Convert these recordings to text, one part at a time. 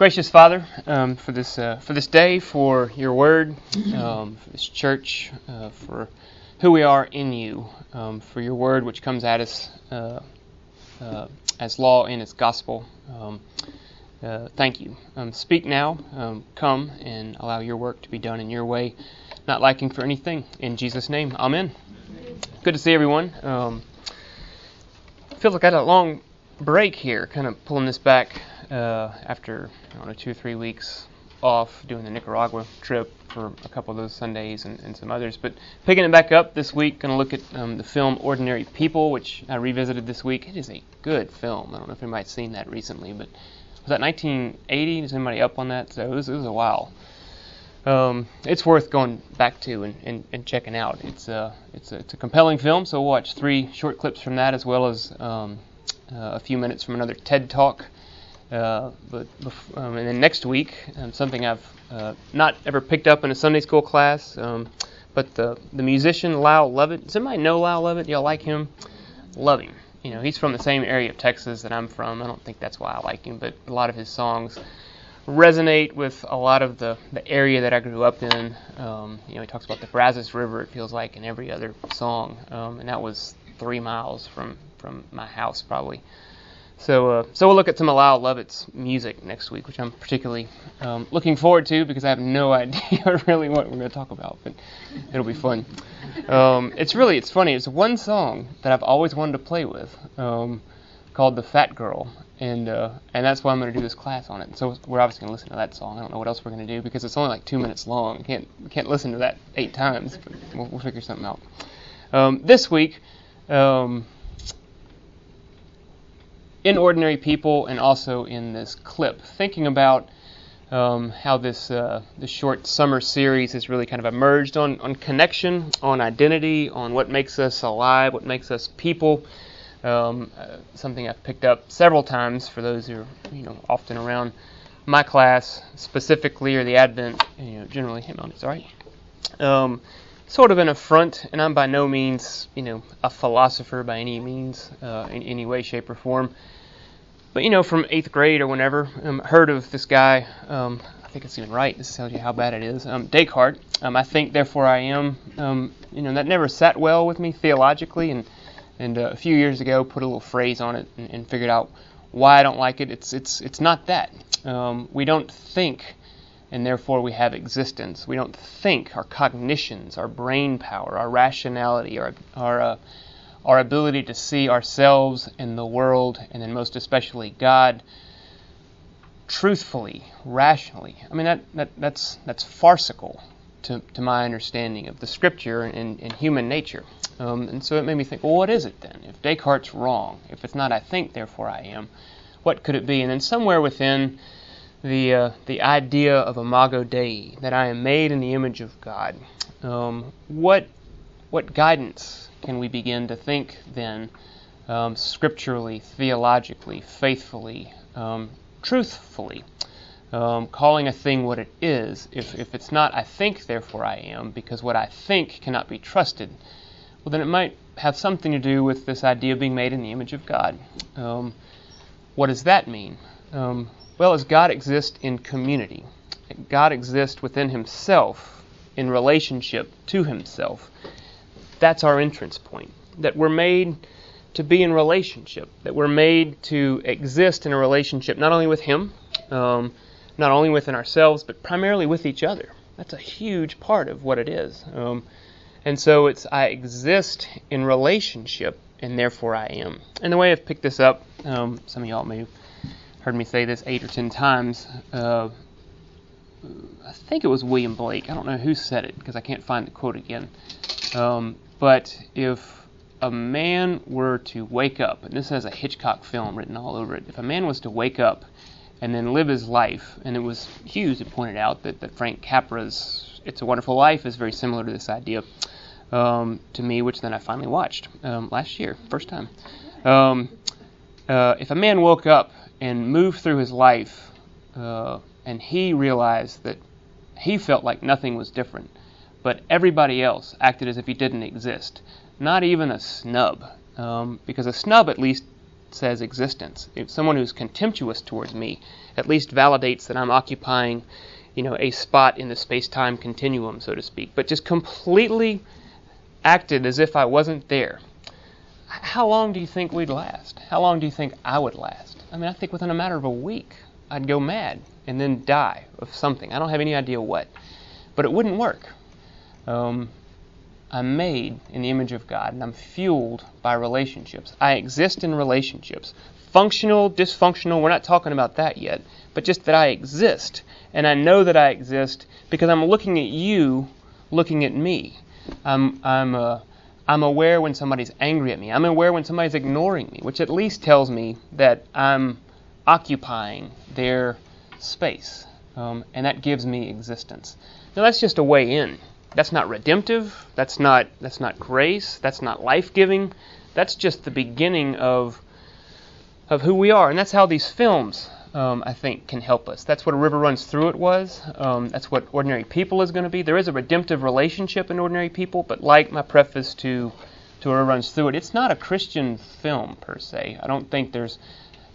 Gracious Father, um, for this uh, for this day, for your word, um, for this church, uh, for who we are in you, um, for your word which comes at us uh, uh as law and as gospel. Um, uh, thank you. Um, speak now. Um, come and allow your work to be done in your way, not lacking for anything. In Jesus' name, Amen. Good to see everyone. Feels like I had a long break here, kind of pulling this back uh, after I don't know two or three weeks off doing the Nicaragua trip for a couple of those Sundays and, and some others. But picking it back up this week, going to look at um, the film Ordinary People, which I revisited this week. It is a good film. I don't know if anybody's seen that recently, but was that 1980? Is anybody up on that? So it was, it was a while. Um, it's worth going back to and, and, and checking out. It's a, it's, a, it's a compelling film, so we'll watch three short clips from that as well as um, uh, a few minutes from another TED Talk uh, but um, and then next week, um, something I've uh, not ever picked up in a Sunday school class, um, but the the musician Lyle Lovett. Does anybody know Lyle Lovett? Y'all like him? Love him. You know, he's from the same area of Texas that I'm from. I don't think that's why I like him, but a lot of his songs resonate with a lot of the, the area that I grew up in. Um, you know, he talks about the Brazos River. It feels like in every other song, um, and that was three miles from from my house probably. So, uh, so we'll look at some Lyle Lovett's music next week, which I'm particularly um, looking forward to because I have no idea really what we're going to talk about, but it'll be fun. Um, it's really, it's funny. It's one song that I've always wanted to play with, um, called "The Fat Girl," and uh, and that's why I'm going to do this class on it. So we're obviously going to listen to that song. I don't know what else we're going to do because it's only like two minutes long. Can't can't listen to that eight times, but we'll, we'll figure something out. Um, this week. In Ordinary People and also in this clip, thinking about um, how this uh, short summer series has really kind of emerged on, on connection, on identity, on what makes us alive, what makes us people. Um, uh, something I've picked up several times for those who are you know often around my class, specifically or the Advent, you know, generally. Hang on, it's all right. Um, sort of an affront, and I'm by no means, you know, a philosopher by any means, uh, in any way, shape, or form. But you know, from eighth grade or whenever, um, heard of this guy. Um, I think it's even right. This tells you how bad it is. Um, Descartes. Um, I think, therefore I am. Um, you know, that never sat well with me theologically, and and uh, a few years ago, put a little phrase on it and, and, figured out why I don't like it. It's it's it's not that. Um, we don't think and therefore we have existence. We don't think. Our cognitions, our brain power, our rationality, our, our, uh, our ability to see ourselves and the world, and then most especially God, truthfully, rationally. I mean, that, that, that's, that's farcical to, to my understanding of the scripture and, and human nature. Um, and so it made me think, well, what is it then? If Descartes' wrong, if it's not I think, therefore I am, what could it be? And then somewhere within the uh, the idea of imago Dei, that I am made in the image of God. Um, what what guidance can we begin to think then, um, scripturally, theologically, faithfully, um, truthfully, um, calling a thing what it is? If if it's not I think, therefore I am, because what I think cannot be trusted, well then it might have something to do with this idea of being made in the image of God. Um, what does that mean? Um, well as God exists in community. God exists within himself in relationship to himself. That's our entrance point. That we're made to be in relationship, that we're made to exist in a relationship not only with him, um, not only within ourselves, but primarily with each other. That's a huge part of what it is. Um, and so it's I exist in relationship, and therefore I am. And the way I've picked this up, um, some of y'all may heard me say this eight or ten times. Uh, I think it was William Blake. I don't know who said it because I can't find the quote again. Um, but if a man were to wake up, and this has a Hitchcock film written all over it, if a man was to wake up and then live his life, and it was Hughes who pointed out that, that Frank Capra's It's a Wonderful Life is very similar to this idea um, to me, which then I finally watched um, last year, first time. Um, uh, if a man woke up and moved through his life, uh, and he realized that he felt like nothing was different, but everybody else acted as if he didn't exist. Not even a snub, um, because a snub at least says existence. If someone who's contemptuous towards me at least validates that I'm occupying, you know, a spot in the space-time continuum, so to speak, but just completely acted as if I wasn't there. How long do you think we'd last? How long do you think I would last? I mean, I think within a matter of a week, I'd go mad and then die of something. I don't have any idea what. But it wouldn't work. Um, I'm made in the image of God, and I'm fueled by relationships. I exist in relationships. Functional, dysfunctional, we're not talking about that yet, but just that I exist. And I know that I exist because I'm looking at you looking at me. I'm, I'm, uh, I'm aware when somebody's angry at me. I'm aware when somebody's ignoring me, which at least tells me that I'm occupying their space. Um, and that gives me existence. Now, that's just a way in. That's not redemptive. That's not that's not grace. That's not life-giving. That's just the beginning of of who we are, and that's how these films, um, I think, can help us. That's what a river runs through it was. Um, that's what ordinary people is going to be. There is a redemptive relationship in ordinary people, but like my preface to to a river runs through it, it's not a Christian film per se. I don't think there's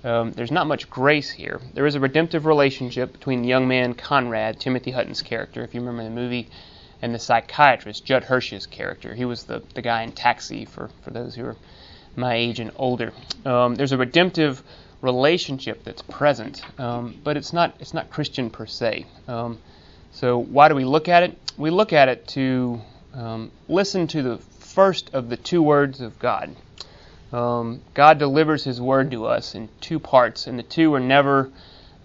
um, there's not much grace here. There is a redemptive relationship between the young man Conrad, Timothy Hutton's character, if you remember the movie, and the psychiatrist, Judd Hirsch's character. He was the, the guy in Taxi, for, for those who are my age and older. Um, there's a redemptive relationship that's present, um, but it's not it's not Christian per se. Um, so why do we look at it? We look at it to um, listen to the first of the two words of God. Um, God delivers His word to us in two parts, and the two are never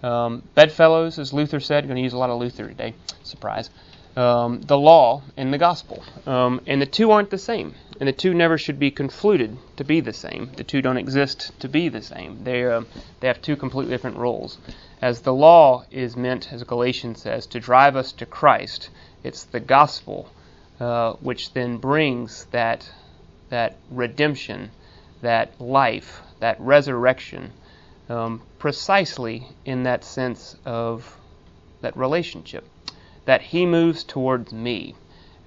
um, bedfellows, as Luther said. I'm going to use a lot of Luther today. Surprise. Um, the law and the gospel. Um, and the two aren't the same. And the two never should be confluted to be the same. The two don't exist to be the same. They, uh, they have two completely different roles. As the law is meant, as Galatians says, to drive us to Christ, it's the gospel uh, which then brings that, that redemption that life, that resurrection, um, precisely in that sense of that relationship. That He moves towards me,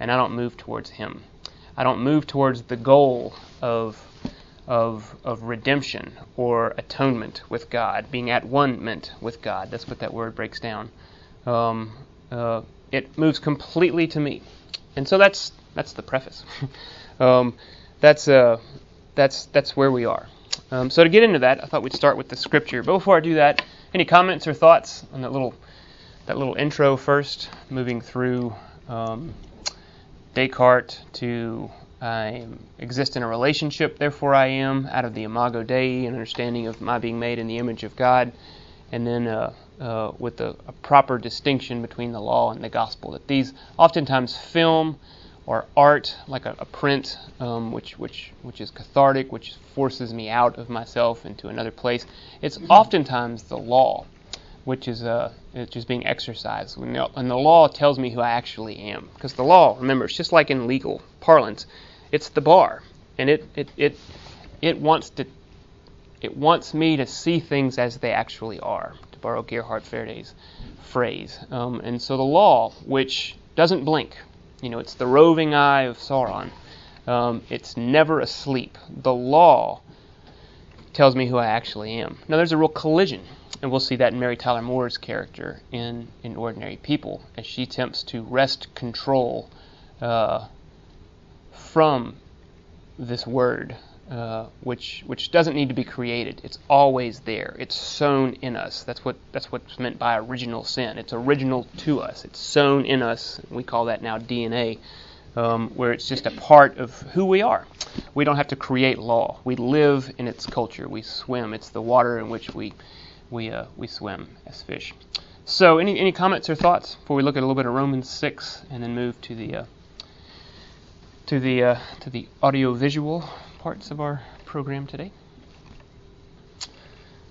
and I don't move towards Him. I don't move towards the goal of, of, of redemption or atonement with God, being at one with God. That's what that word breaks down. Um, uh, it moves completely to me. And so that's, that's the preface. um, that's, uh, that's that's where we are. Um, so to get into that, I thought we'd start with the scripture. But before I do that, any comments or thoughts on that little that little intro first, moving through um, Descartes to I exist in a relationship, therefore I am, out of the Imago Dei, an understanding of my being made in the image of God, and then uh, uh, with a, a proper distinction between the law and the gospel. That these oftentimes film or art, like a, a print, um, which which which is cathartic, which forces me out of myself into another place. It's oftentimes the law, which is uh, being exercised, when the, and the law tells me who I actually am. Because the law, remember, it's just like in legal parlance, it's the bar, and it it it it wants to it wants me to see things as they actually are, to borrow Gerhard Forde's phrase. Um, and so the law, which doesn't blink, you know, it's the roving eye of Sauron. Um, it's never asleep. The law tells me who I actually am. Now, there's a real collision, and we'll see that in Mary Tyler Moore's character in, in Ordinary People as she attempts to wrest control uh, from this word uh, which which doesn't need to be created. It's always there. It's sown in us. That's what that's what's meant by original sin. It's original to us. It's sown in us. We call that now DNA, um, where it's just a part of who we are. We don't have to create law. We live in its culture. We swim. It's the water in which we we uh, we swim as fish. So, any any comments or thoughts before we look at a little bit of Romans six and then move to the uh, to the uh, to the audio visual parts of our program today.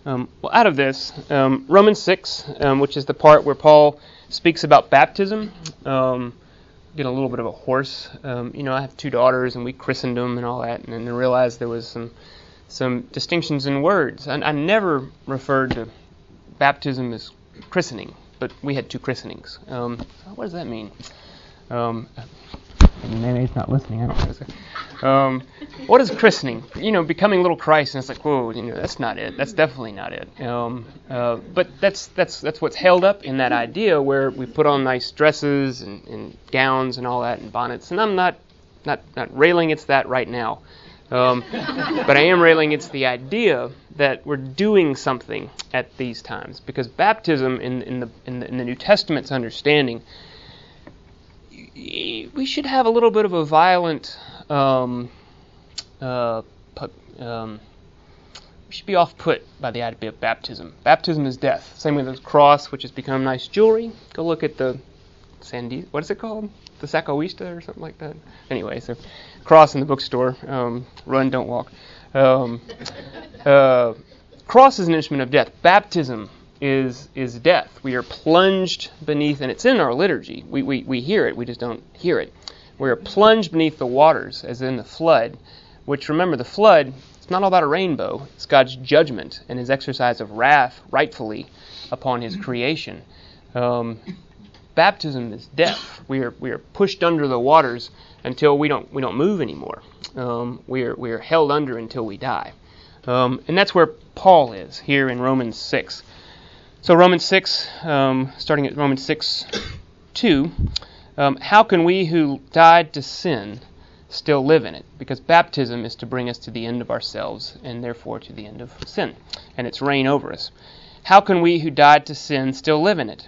Um, well, out of this, um, Romans 6, um, which is the part where Paul speaks about baptism, um, get a little bit of a horse. Um, you know, I have two daughters, and we christened them and all that, and then realized there was some some distinctions in words. I, I never referred to baptism as christening, but we had two christenings. Um, what does that mean? maybe he's not listening. I don't know. Um, what is christening? You know, becoming little Christ, and it's like, whoa, you know, that's not it. That's definitely not it. Um, uh, but that's that's that's what's held up in that idea where we put on nice dresses and, and gowns and all that and bonnets. And I'm not not not railing against that right now. Um, but I am railing against the idea that we're doing something at these times because baptism in, in, the, in, the, in the New Testament's understanding we should have a little bit of a violent. Um, uh, um, we should be off put by the idea of baptism. Baptism is death. Same with the cross, which has become nice jewelry. Go look at the Sandy. What is it called? The Saccoista or something like that. Anyway, so cross in the bookstore. Um, run, don't walk. Um, uh, cross is an instrument of death. Baptism is is death. We are plunged beneath, and it's in our liturgy. We, we, we hear it, we just don't hear it. We are plunged beneath the waters, as in the flood, which remember, the flood, it's not all about a rainbow. It's God's judgment and his exercise of wrath, rightfully, upon his creation. Um, baptism is death. We are, we are pushed under the waters until we don't, we don't move anymore. Um, we, are, we are held under until we die. Um, and that's where Paul is here in Romans 6. So, Romans 6, um, starting at Romans 6 2, um, how can we who died to sin still live in it? Because baptism is to bring us to the end of ourselves and therefore to the end of sin and its reign over us. How can we who died to sin still live in it?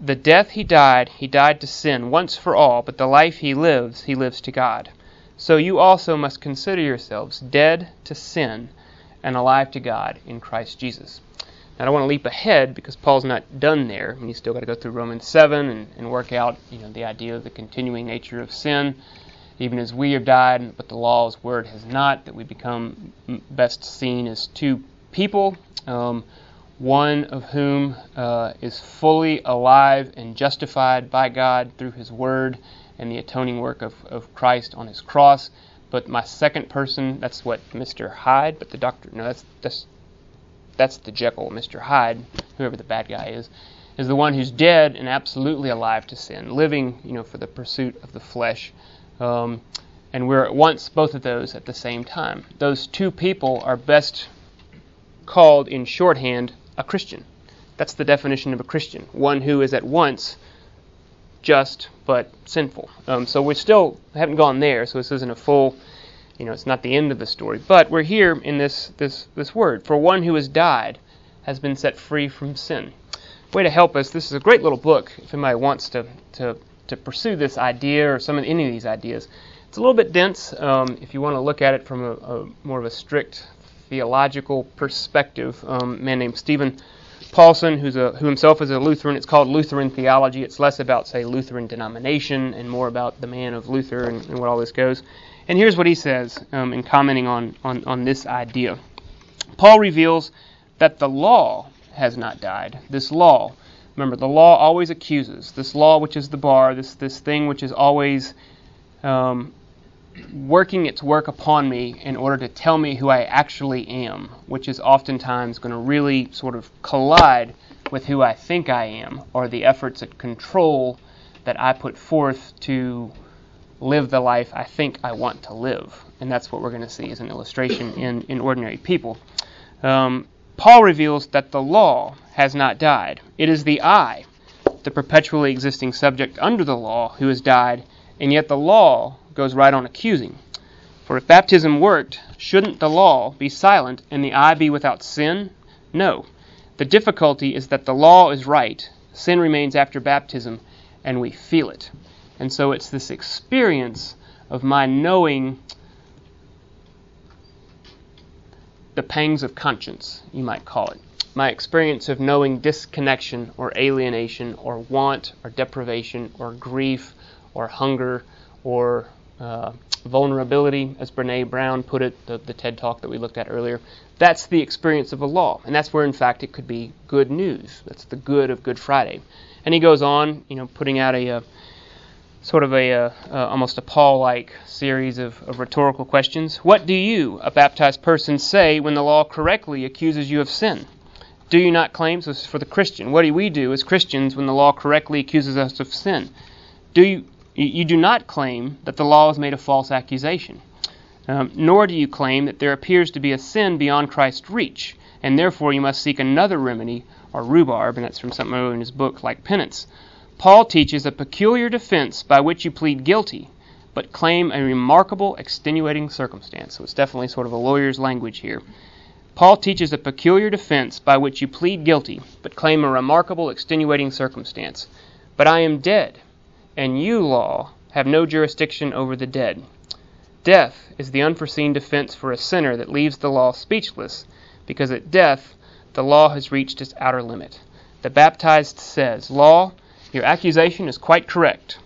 the death he died, he died to sin once for all, but the life he lives, he lives to God. So you also must consider yourselves dead to sin and alive to God in Christ Jesus. Now, I don't want to leap ahead because Paul's not done there. I mean, he's still got to go through Romans 7 and, and work out, you know, the idea of the continuing nature of sin. Even as we have died, but the law's word has not, that we become best seen as two people, um, one of whom uh, is fully alive and justified by God through his word and the atoning work of, of Christ on his cross. But my second person, that's what Mr. Hyde, but the doctor, no, that's, that's that's the Jekyll, Mr. Hyde, whoever the bad guy is, is the one who's dead and absolutely alive to sin, living, you know, for the pursuit of the flesh. Um, and we're at once both of those at the same time. Those two people are best called in shorthand a Christian. That's the definition of a Christian, one who is at once just but sinful. Um, so we still haven't gone there, so this isn't a full you know, it's not the end of the story. But we're here in this, this, this word. For one who has died has been set free from sin. Way to help us, this is a great little book if anybody wants to, to, to pursue this idea or some of any of these ideas. It's a little bit dense um, if you want to look at it from a, a more of a strict theological perspective. Um, man named Stephen Paulson, who's a, who himself is a Lutheran. It's called Lutheran theology. It's less about, say, Lutheran denomination and more about the man of Luther and, and what all this goes. And here's what he says um, in commenting on, on, on this idea Paul reveals that the law has not died. This law, remember, the law always accuses. This law, which is the bar, this, this thing which is always um, working its work upon me in order to tell me who I actually am, which is oftentimes going to really sort of collide with who I think I am, or the efforts at control that I put forth to live the life I think I want to live. And that's what we're going to see as an illustration in, in ordinary people. Um, Paul reveals that the law has not died. It is the I, the perpetually existing subject under the law, who has died, and yet the law goes right on accusing. For if baptism worked, shouldn't the law be silent and the eye be without sin? No. The difficulty is that the law is right, sin remains after baptism, and we feel it. And so it's this experience of my knowing the pangs of conscience, you might call it. My experience of knowing disconnection or alienation or want or deprivation or grief or hunger or uh, vulnerability, as Brene Brown put it, the, the TED talk that we looked at earlier. That's the experience of a law, and that's where, in fact, it could be good news. That's the good of Good Friday. And he goes on, you know, putting out a, a sort of a, a almost a Paul-like series of, of rhetorical questions. What do you, a baptized person, say when the law correctly accuses you of sin? Do you not claim? So this is for the Christian. What do we do as Christians when the law correctly accuses us of sin? Do you you do not claim that the law has made a false accusation, um, nor do you claim that there appears to be a sin beyond Christ's reach, and therefore you must seek another remedy, or rhubarb, and that's from something in his book, like penance. Paul teaches a peculiar defense by which you plead guilty, but claim a remarkable extenuating circumstance. So it's definitely sort of a lawyer's language here. Paul teaches a peculiar defense by which you plead guilty, but claim a remarkable extenuating circumstance. But I am dead and you, law, have no jurisdiction over the dead. Death is the unforeseen defense for a sinner that leaves the law speechless, because at death the law has reached its outer limit. The baptized says, Law, your accusation is quite correct,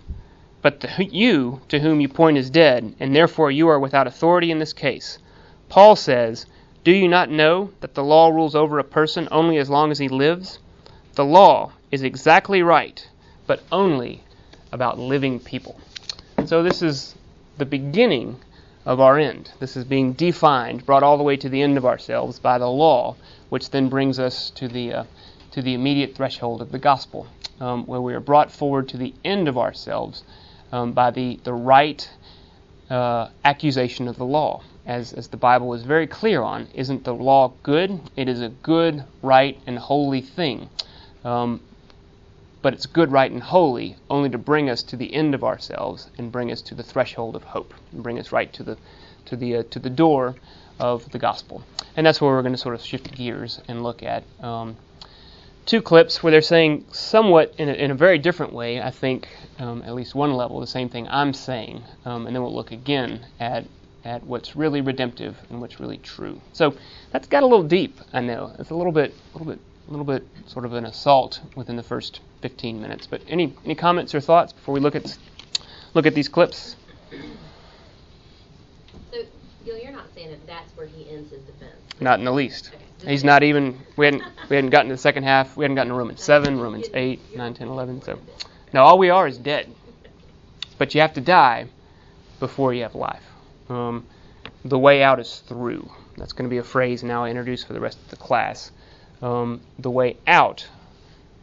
but the, you to whom you point is dead, and therefore you are without authority in this case. Paul says, Do you not know that the law rules over a person only as long as he lives? The law is exactly right, but only about living people. So this is the beginning of our end. This is being defined, brought all the way to the end of ourselves by the law, which then brings us to the uh, to the immediate threshold of the gospel, um, where we are brought forward to the end of ourselves um, by the the right uh, accusation of the law. As, as the Bible is very clear on, isn't the law good? It is a good, right, and holy thing. Um, but it's good, right, and holy only to bring us to the end of ourselves and bring us to the threshold of hope and bring us right to the to the uh, to the door of the gospel. And that's where we're going to sort of shift gears and look at um, two clips where they're saying somewhat in a, in a very different way. I think um, at least one level the same thing I'm saying, um, and then we'll look again at at what's really redemptive and what's really true. So that's got a little deep. I know it's a little bit a little bit a little bit sort of an assault within the first 15 minutes. But any any comments or thoughts before we look at look at these clips? So, Gil, you're not saying that that's where he ends his defense. Not in the least. Okay. He's not even. We hadn't we hadn't gotten to the second half. We hadn't gotten to Romans seven, Romans eight, nine, ten, eleven. So, now all we are is dead. But you have to die before you have life. Um, the way out is through. That's going to be a phrase now I introduce for the rest of the class um, the way out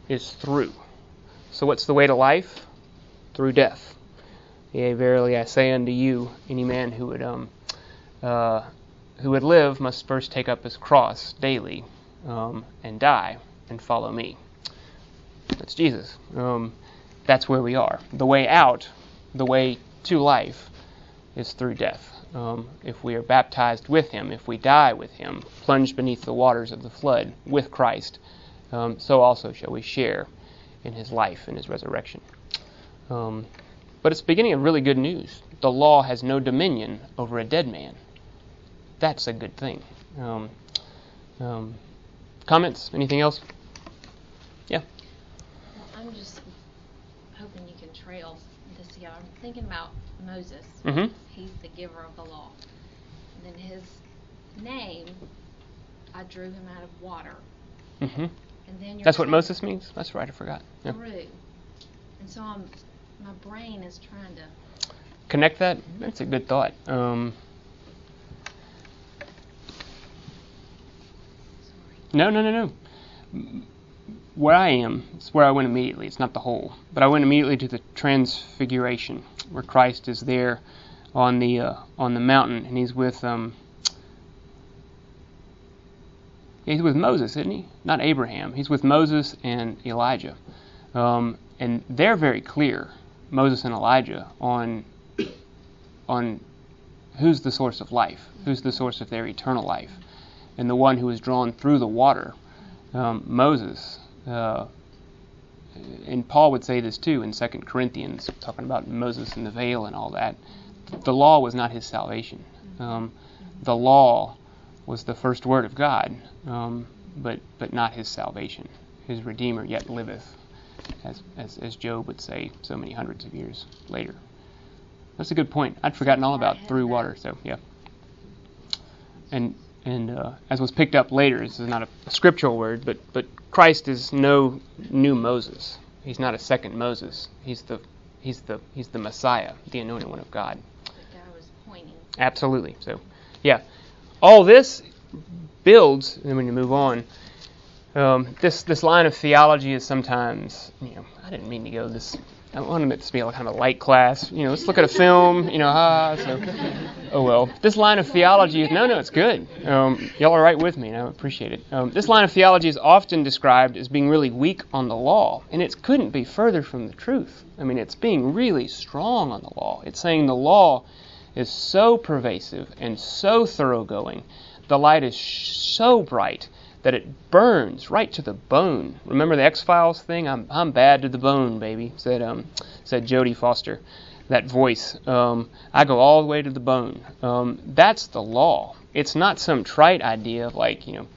is through. So, what's the way to life? Through death. Yea, verily I say unto you, any man who would um, uh, who would live must first take up his cross daily um, and die and follow me. That's Jesus. Um, that's where we are. The way out, the way to life, is through death um, if we are baptized with him, if we die with him, plunged beneath the waters of the flood with Christ, um, so also shall we share in his life and his resurrection. Um, but it's beginning of really good news. The law has no dominion over a dead man. That's a good thing. Um, um, comments? Anything else? Yeah. Well, I'm just hoping you can trail this together. I'm thinking about Moses. Mm-hmm. He's the giver of the law. And then his name, I drew him out of water. Mm-hmm. And then That's what Moses means? That's right, I forgot. Yeah. Through. And so I'm, my brain is trying to connect that. That's a good thought. Um, no, no, no, no where I am, it's where I went immediately. It's not the whole, but I went immediately to the Transfiguration, where Christ is there on the uh, on the mountain, and he's with um, he's with Moses, isn't he? Not Abraham. He's with Moses and Elijah, um, and they're very clear, Moses and Elijah, on on who's the source of life? Who's the source of their eternal life? And the one who was drawn through the water, um, Moses. Uh, and Paul would say this too in 2 Corinthians, talking about Moses and the veil and all that. The law was not his salvation. Um, the law was the first word of God, um, but but not his salvation. His Redeemer yet liveth, as, as as Job would say so many hundreds of years later. That's a good point. I'd forgotten all about through water. So yeah. And and uh, as was picked up later, this is not a, scriptural word, but but Christ is no new Moses. He's not a second Moses. He's the he's the he's the Messiah, the anointed one of God. The guy was pointing. Absolutely. So, yeah, all this builds, and then when you move on, um, this this line of theology is sometimes, you know, I didn't mean to go this I wanted it to be kind of a light class. You know, let's look at a film. You know, ah, so oh well. This line of theology is no, no, it's good. Um, y'all are right with me, and I appreciate it. Um, this line of theology is often described as being really weak on the law, and it couldn't be further from the truth. I mean, it's being really strong on the law. It's saying the law is so pervasive and so thoroughgoing. The light is so bright that it burns right to the bone. Remember the X Files thing? I'm I'm bad to the bone, baby," said um said Jodie Foster. That voice, um, I go all the way to the bone. Um, that's the law. It's not some trite idea of like you know,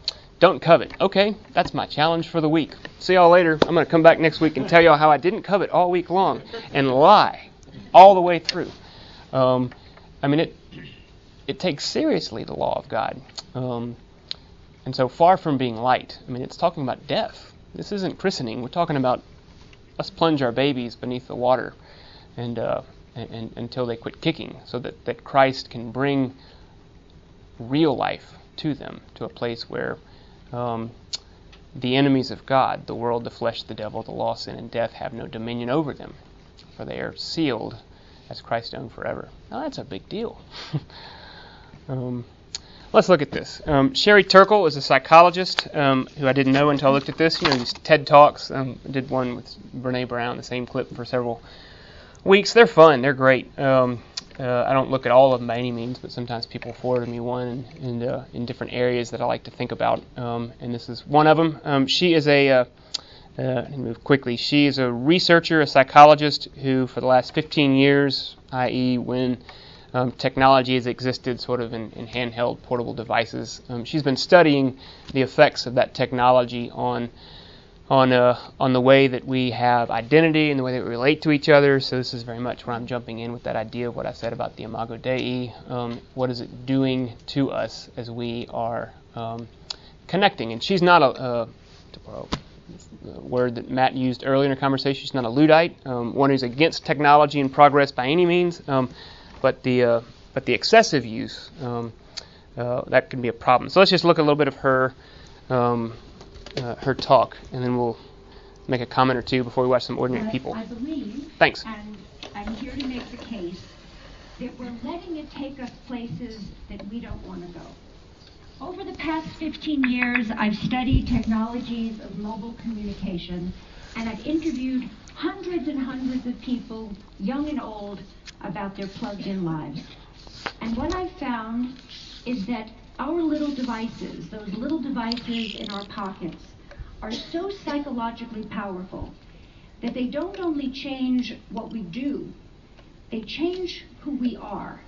don't covet. Okay, that's my challenge for the week. See y'all later. I'm gonna come back next week and tell y'all how I didn't covet all week long and lie all the way through. Um, I mean it. It takes seriously the law of God. Um, and so far from being light, I mean, it's talking about death. This isn't christening. We're talking about us plunge our babies beneath the water and, uh, and, and, until they quit kicking so that, that Christ can bring real life to them, to a place where um, the enemies of God, the world, the flesh, the devil, the law, sin, and death, have no dominion over them, for they are sealed as Christ's own forever. Now, that's a big deal. um, Let's look at this. Um, Sherry Turkle is a psychologist um, who I didn't know until I looked at this. You know, these TED Talks. Um, I did one with Brene Brown, the same clip for several weeks. They're fun. They're great. Um, uh, I don't look at all of them by any means, but sometimes people forward me one in, in, uh, in different areas that I like to think about, um, and this is one of them. Um, she is a uh, uh, move quickly. She is a researcher, a psychologist who, for the last 15 years, i.e., when um, technology has existed sort of in, in handheld portable devices. Um, she's been studying the effects of that technology on on uh, on the way that we have identity and the way that we relate to each other. So this is very much where I'm jumping in with that idea of what I said about the Imago Dei. Um, what is it doing to us as we are um, connecting? And she's not a, a, a, word that Matt used earlier in our conversation. She's not a Luddite, um, one who's against technology and progress by any means. But the uh, but the excessive use um, uh, that can be a problem. So let's just look a little bit of her um, uh, her talk, and then we'll make a comment or two before we watch some ordinary people. I believe. Thanks. And I'm here to make the case that we're letting it take us places that we don't want to go. Over the past 15 years, I've studied technologies of mobile communication, and I've interviewed hundreds and hundreds of people, young and old, about their plugged in lives. And what I've found is that our little devices, those little devices in our pockets, are so psychologically powerful that they don't only change what we do, they change who we are.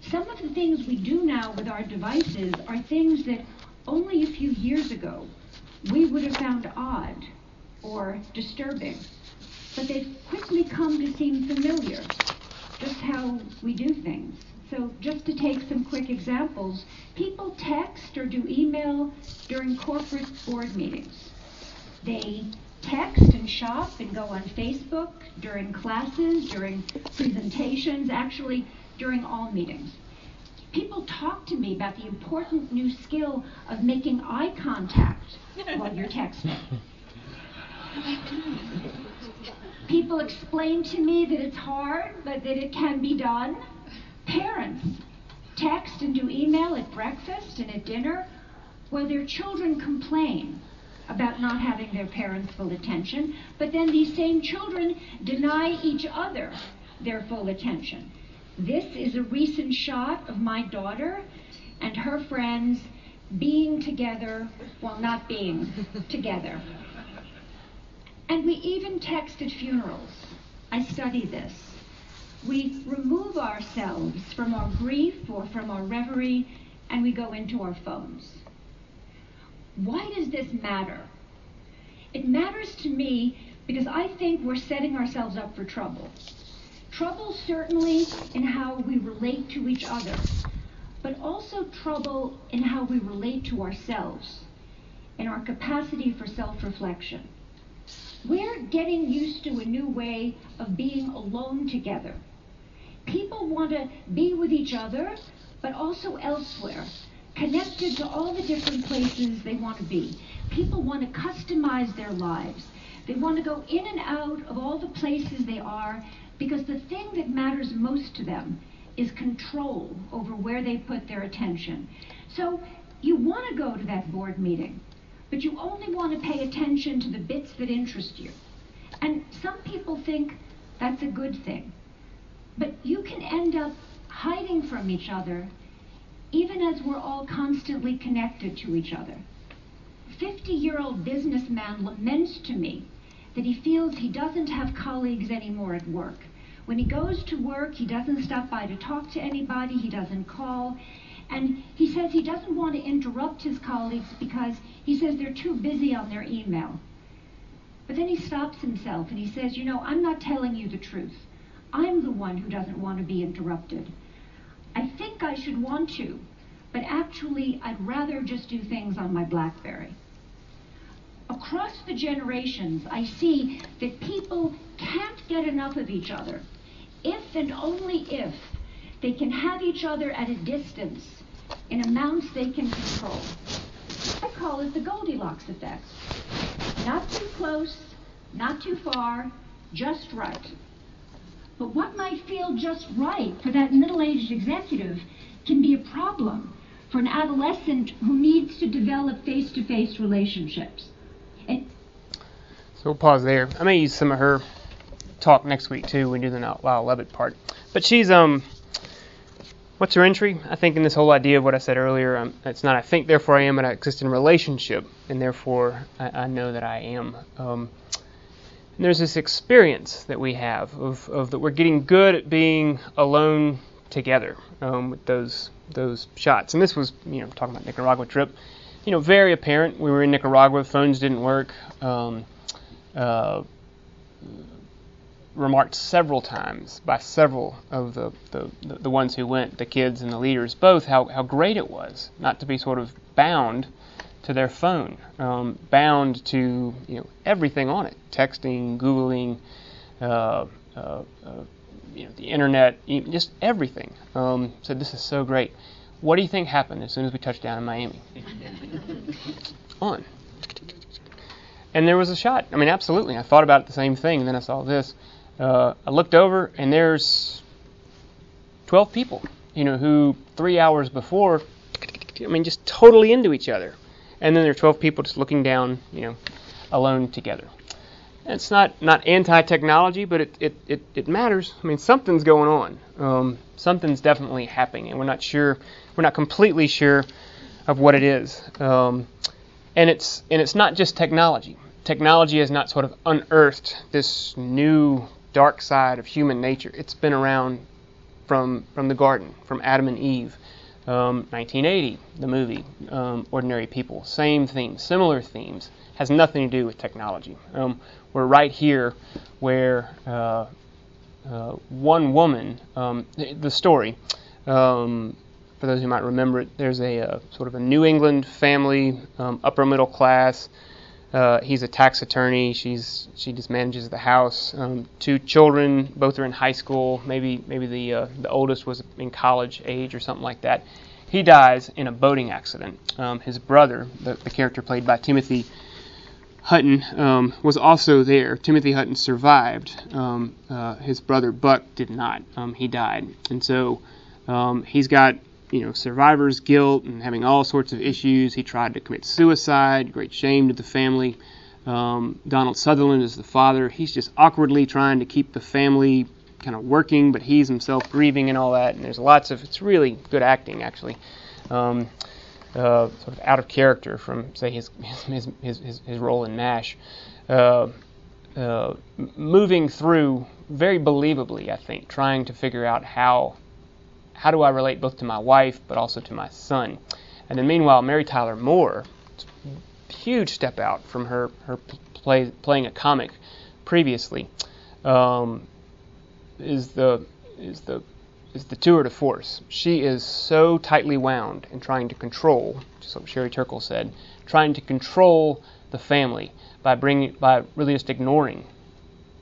Some of the things we do now with our devices are things that only a few years ago we would have found odd or disturbing but they've quickly come to seem familiar, just how we do things. So just to take some quick examples, people text or do email during corporate board meetings. They text and shop and go on Facebook during classes, during presentations, actually during all meetings. People talk to me about the important new skill of making eye contact while you're texting. People explain to me that it's hard, but that it can be done. Parents text and do email at breakfast and at dinner while their children complain about not having their parents' full attention, but then these same children deny each other their full attention. This is a recent shot of my daughter and her friends being together while not being together. And we even text at funerals. I study this. We remove ourselves from our grief or from our reverie and we go into our phones. Why does this matter? It matters to me because I think we're setting ourselves up for trouble. Trouble, certainly, in how we relate to each other, but also trouble in how we relate to ourselves, in our capacity for self reflection. We're getting used to a new way of being alone together. People want to be with each other, but also elsewhere, connected to all the different places they want to be. People want to customize their lives. They want to go in and out of all the places they are because the thing that matters most to them is control over where they put their attention. So you want to go to that board meeting, but you only want to pay attention to the bits that interest you. And some people think that's a good thing. But you can end up hiding from each other even as we're all constantly connected to each other. 50 year old businessman laments to me that he feels he doesn't have colleagues anymore at work. When he goes to work, he doesn't stop by to talk to anybody, he doesn't call. And he says he doesn't want to interrupt his colleagues because he says they're too busy on their email. But then he stops himself and he says, You know, I'm not telling you the truth. I'm the one who doesn't want to be interrupted. I think I should want to, but actually, I'd rather just do things on my Blackberry. Across the generations, I see that people can't get enough of each other if and only if they can have each other at a distance in amounts they can control. I call it the Goldilocks effect. Not too close, not too far, just right. But what might feel just right for that middle aged executive can be a problem for an adolescent who needs to develop face to face relationships. And So we'll pause there. I may use some of her talk next week too. We do the Now Wow Love It part. But she's um, what's her entry? I think in this whole idea of what I said earlier, um, it's not I think therefore I am, but I exist in relationship, and therefore I, I know that I am. Um, and there's this experience that we have of, of that we're getting good at being alone together um, with those those shots. And this was, you know, talking about Nicaragua trip, you know, very apparent. We were in Nicaragua, phones didn't work. Um, uh, remarked several times by several of the, the, the ones who went, the kids and the leaders, both how, how great it was not to be sort of bound to their phone, um, bound to you know everything on it, texting, googling, uh, uh, uh, you know the internet, just everything. Um, so this is so great. What do you think happened as soon as we touched down in Miami? on. And there was a shot. I mean, absolutely. I thought about the same thing, and then I saw this. Uh, I looked over, and there's 12 people, you know, who three hours before, I mean, just totally into each other. And then there are 12 people just looking down, you know, alone together. And it's not, not anti-technology, but it, it, it, it, matters. I mean, something's going on. Um, something's definitely happening, and we're not sure, we're not completely sure of what it is. Um, and it's and it's not just technology. Technology has not sort of unearthed this new dark side of human nature. It's been around from from the garden, from Adam and Eve. Um, 1980, the movie um, Ordinary People, same themes, similar themes, has nothing to do with technology. Um, we're right here where uh, uh, one woman, um, the, the, story, um, for those who might remember it, there's a, a uh, sort of a New England family, um, upper middle class. Uh, he's a tax attorney. She's she just manages the house. Um, two children, both are in high school. Maybe maybe the uh, the oldest was in college age or something like that. He dies in a boating accident. Um, his brother, the, the character played by Timothy Hutton, um, was also there. Timothy Hutton survived. Um, uh, his brother Buck did not. Um, he died, and so um, he's got you know, survivor's guilt and having all sorts of issues. He tried to commit suicide, great shame to the family. Um, Donald Sutherland is the father. He's just awkwardly trying to keep the family kind of working, but he's himself grieving and all that. And there's lots of it's really good acting actually. Um, uh, sort of out of character from say his his his, his, his role in Mash. Uh, uh, moving through very believably, I think, trying to figure out how how do I relate both to my wife but also to my son. And then meanwhile, Mary Tyler Moore, huge step out from her her play, playing a comic previously, um, is the is the is the tour de force. She is so tightly wound in trying to control, just like Sherry Turkle said, trying to control the family by bringing by really just ignoring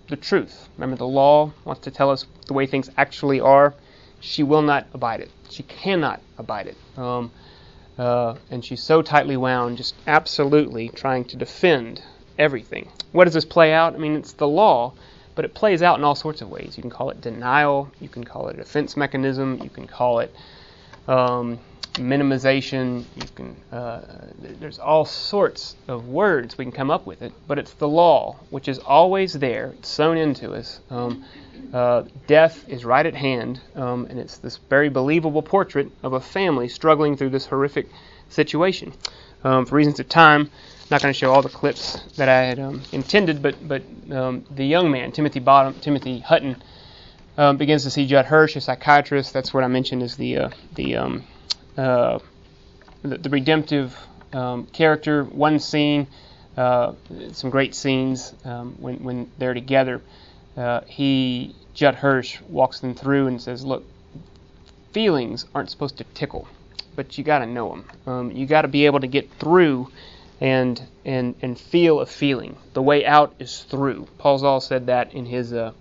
the truth. Remember, the law wants to tell us the way things actually are. She will not abide it. She cannot abide it. Um, uh, and she's so tightly wound, just absolutely trying to defend everything. What does this play out? I mean, it's the law, but it plays out in all sorts of ways. You can call it denial, you can call it a defense mechanism, you can call it um, minimization. You can uh, there's all sorts of words we can come up with it, but it's the law, which is always there. It's sewn into us. Um, uh, death is right at hand, um, and it's this very believable portrait of a family struggling through this horrific situation. Um, for reasons of time, I'm not going to show all the clips that I had um, intended, but but um, the young man, Timothy Bottom, Timothy Hutton. Um, begins to see Judd Hirsch, a psychiatrist. That's what I mentioned as the uh, the uh, the, the, redemptive um, character. One scene, uh, some great scenes um, when when they're together. Uh, he Judd Hirsch walks them through and says, "Look, feelings aren't supposed to tickle, but you got to know them. Um, you got to be able to get through." And, and and feel a feeling. The way out is through. Paul Zahl said that in his uh,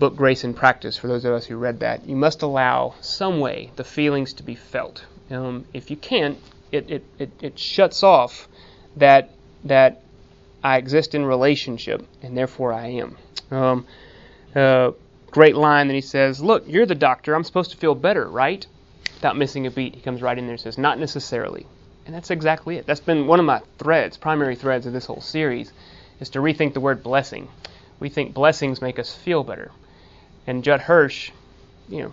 book Grace in Practice, for those of us who read that, you must allow some way the feelings to be felt. Um, if you can't, it, it, it, it shuts off that that I exist in relationship and therefore I am. Um, uh, great line that he says, Look, you're the doctor. I'm supposed to feel better, right? Without missing a beat, he comes right in there and says, Not necessarily. And that's exactly it. That's been one of my threads, primary threads of this whole series, is to rethink the word blessing. We think blessings make us feel better. And Judd Hirsch, you know,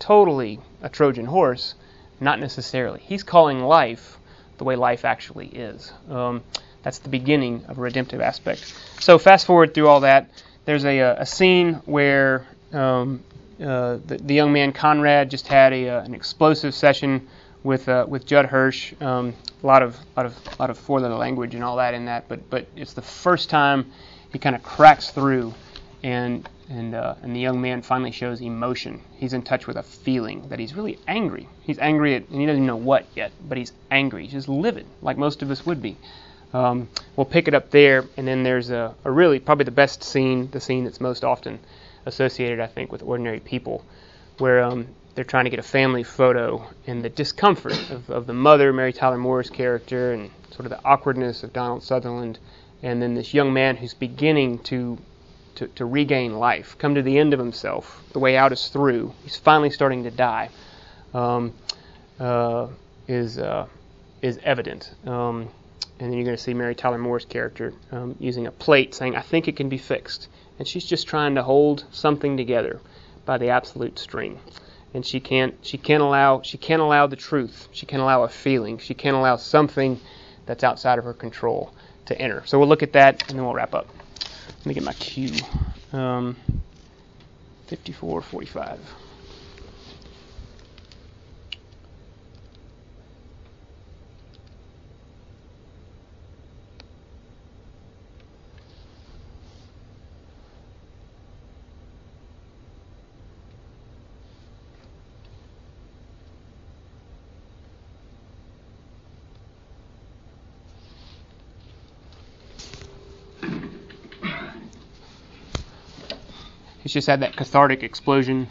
totally a Trojan horse, not necessarily. He's calling life the way life actually is. Um, that's the beginning of a redemptive aspect. So fast forward through all that. There's a, a scene where um, uh, the, the, young man Conrad just had a, uh, an explosive session with uh, with Judd Hirsch. Um, a lot of lot of lot of four-letter language and all that in that, but but it's the first time he kind of cracks through and and uh, and the young man finally shows emotion. He's in touch with a feeling that he's really angry. He's angry at, and he doesn't know what yet, but he's angry. He's just livid, like most of us would be. Um, we'll pick it up there, and then there's a, a, really probably the best scene, the scene that's most often associated, I think, with ordinary people, where um, they're trying to get a family photo, and the discomfort of, of the mother, Mary Tyler Moore's character, and sort of the awkwardness of Donald Sutherland, and then this young man who's beginning to to, to regain life, come to the end of himself. The way out is through. He's finally starting to die. Um, uh, is uh, is evident. Um, and then you're going to see Mary Tyler Moore's character um, using a plate, saying, "I think it can be fixed," and she's just trying to hold something together by the absolute string. And she can't she can't allow she can't allow the truth. She can't allow a feeling. She can't allow something that's outside of her control to enter. So we'll look at that, and then we'll wrap up. Let me get my cue. Um, 54, 45. He's just had that cathartic explosion.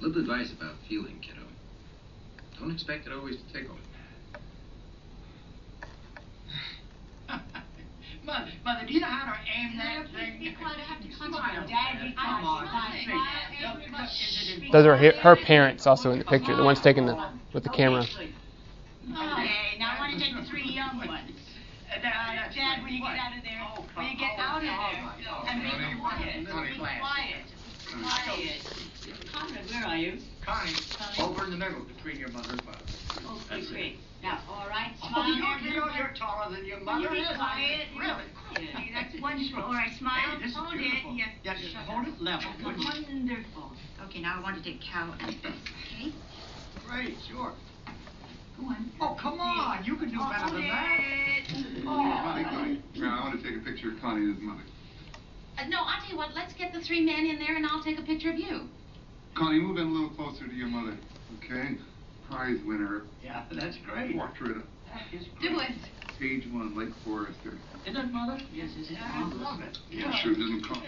Little advice about feeling, kiddo. Don't expect it always to tickle. Mother, Mother, do you know how to aim that thing? Those are her, her parents also in the picture. The ones taking the with the camera. Okay, now I want to take the three young ones. uh, Dad, will you get out of there? Oh, Will you get oh, out of all there? right, all And be right. quiet, Honey, be quiet. quiet, quiet. Conrad, where are you? Connie, Connie. over in the middle between your mother and father. Oh, That's it. Now, all right, Oh, smile. you're, you're, you're taller than your Will mother you be is. quiet? Really? Quiet. That's wonderful. All right, smile. Hey, this is hold beautiful. it. Yeah. Yeah, just Shut hold up. it level, would you? Wonderful. Okay, now I want to take Cal and Beth, okay? Great, sure. Go on. Oh, come on, you can do better Hold than that. it. Connie, Connie, now I want to take a picture of Connie and his mother. Uh, no, I'll tell you what, let's get the three men in there and I'll take a picture of you. Connie, move in a little closer to your mother, okay? Prize winner, Yeah, that's great. portrait, That is great. Do it. page one, Lake Forester. Isn't it, mother? Yes, it is. I love it. Yeah, sure doesn't come.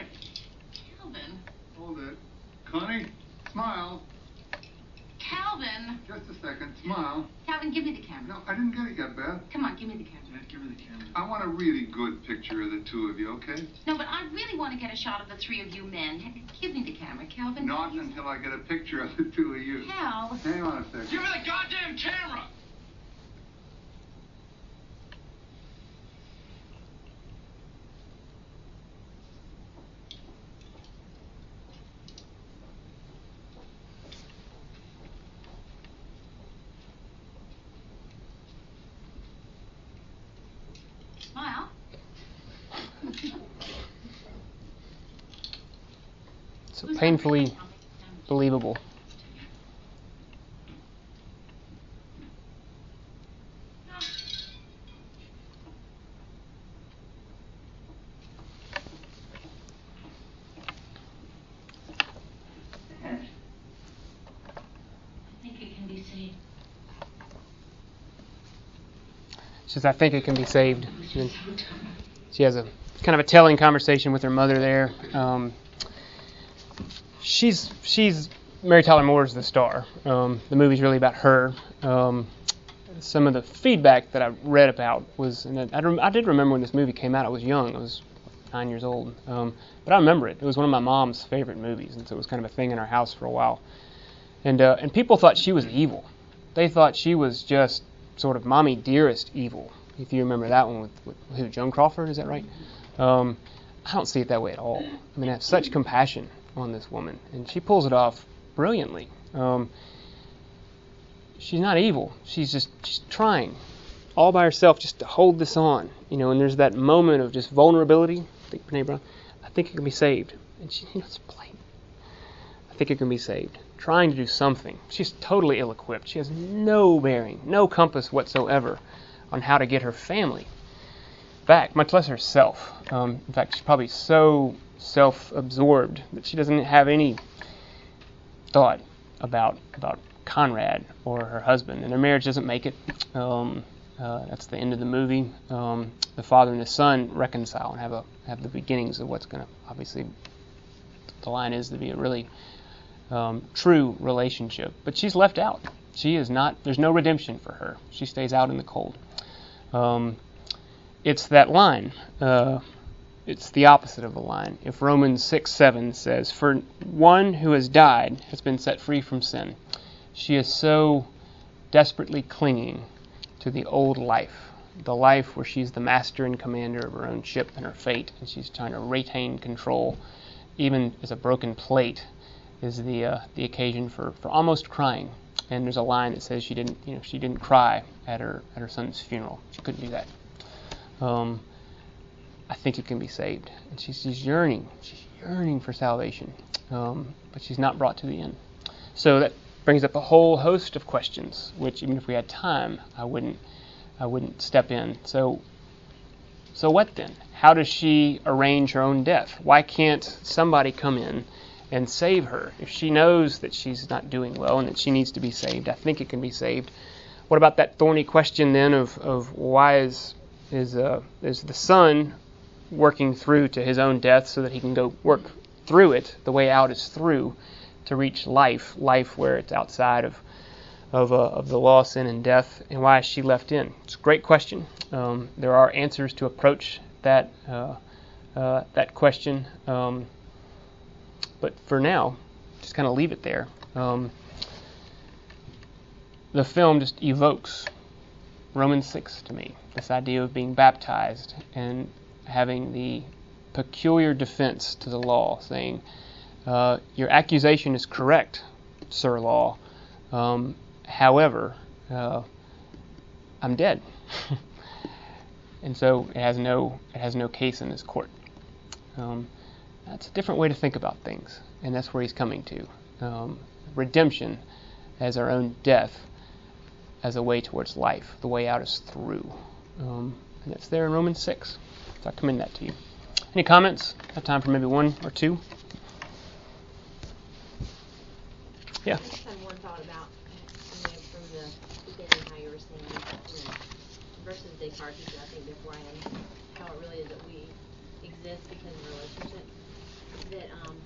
Calvin. Hold it. Connie, smile. Calvin. Just a second, smile. Calvin, give me the camera. No, I didn't get it yet, Beth. Come on, give me the camera. Yeah, give her the camera. I want a really good picture of the two of you, okay? No, but I really want to get a shot of the three of you men. Give me the camera, Calvin. Not please. until I get a picture of the two of you. Cal. Hang on a second. Give me the goddamn camera! Smile. So Who's painfully believable. She says, I think it can be saved. She has a kind of a telling conversation with her mother there. Um, she's she's Mary Tyler Moore is the star. Um, the movie's really about her. Um, some of the feedback that I read about was, and I, I, did remember when this movie came out. I was young. I was nine years old, um, but I remember it. It was one of my mom's favorite movies, and so it was kind of a thing in our house for a while. And uh, and people thought she was evil. They thought she was just sort of mommy dearest evil. If you remember that one with, with who Joan Crawford, is that right? Um, I don't see it that way at all. I mean, I have such compassion on this woman, and she pulls it off brilliantly. Um, she's not evil. She's just she's trying all by herself just to hold this on, you know. And there's that moment of just vulnerability. I think Brene Brown. I think it can be saved, and she, you know, it's. I think it can be saved. Trying to do something. She's totally ill-equipped. She has no bearing, no compass whatsoever on how to get her family back, much less herself. Um, in fact, she's probably so self-absorbed that she doesn't have any thought about about Conrad or her husband, and their marriage doesn't make it. Um, uh, that's the end of the movie. Um, the father and the son reconcile and have a have the beginnings of what's going to obviously. The line is to be a really um, true relationship, but she's left out. She is not. There's no redemption for her. She stays out in the cold. Um, it's that line. Uh, it's the opposite of a line. If Romans 6 7 says, For one who has died has been set free from sin, she is so desperately clinging to the old life, the life where she's the master and commander of her own ship and her fate, and she's trying to retain control, even as a broken plate is the uh, the occasion for, for almost crying. And there's a line that says she didn't, you know, she didn't cry at her at her son's funeral. She couldn't do that. Um, I think it can be saved. And she's, she's yearning. She's yearning for salvation. Um, but she's not brought to the end. So that brings up a whole host of questions, which even if we had time, I wouldn't I wouldn't step in. So so what then? How does she arrange her own death? Why can't somebody come in and save her? If she knows that she's not doing well and that she needs to be saved, I think it can be saved. What about that thorny question then of, of why is is uh, is the son working through to his own death so that he can go work through it? The way out is through to reach life, life where it's outside of of, uh, of the law, sin, and death, and why is she left in? It's a great question. Um, there are answers to approach that uh, uh, that question, um, but for now, just kind of leave it there. Um, the film just evokes Romans 6 to me. this idea of being baptized and having the peculiar defense to the law, saying, uh, Your accusation is correct, Sir Law. Um, however, uh, I'm dead. and so it has no it has no case in this court. Um, that's a different way to think about things, and that's where he's coming to. Um, redemption as our own death as a way towards life. The way out is through. Um, and it's there in Romans 6. So I commend that to you. Any comments? Got time for maybe one or two? Yeah. I just had thought about, you the beginning, how you were saying, you versus Descartes, I think beforehand, how it really is that we exist because of relationship. That um,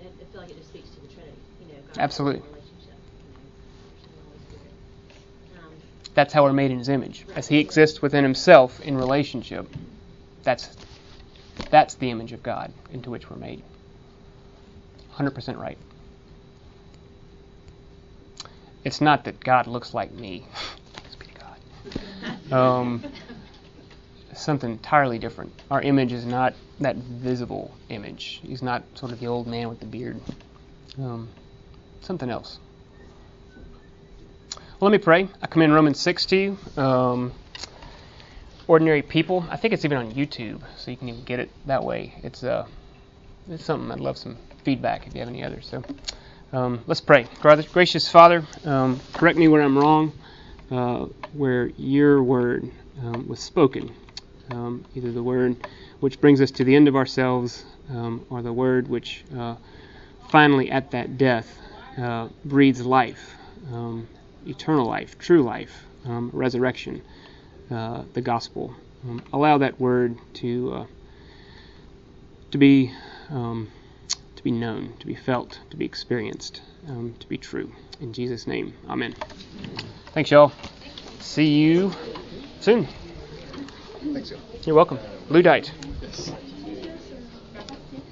I I feel like it just speaks to the Trinity, you know, God Absolutely. relationship, you know, Person, Holy Spirit. Um, That's how we're made in his image. As he exists within himself in relationship, that's that's the image of God into which we're made. 100% right. It's not that God looks like me. Thanks be to God. Um, something entirely different. Our image is not that visible image. He's not sort of the old man with the beard. Um, something else. Well, let me pray. I commend Romans 6 to you. Um, ordinary people. I think it's even on YouTube, so you can even get it that way. It's uh, it's something I'd love some feedback if you have any others. So um, let's pray. Gracious Father, um, correct me where I'm wrong, uh, where Your word um, was spoken, um, either the word which brings us to the end of ourselves, um, or the word which uh, finally at that death uh, breathes life, um, eternal life, true life, resurrection, uh, the gospel. Um, allow that word to uh, to be um, to be known, to be felt, to be experienced, um, to be true. In Jesus' name, Amen. Thanks, y'all. See you soon. Thanks, y'all. You're welcome. Blue Dite.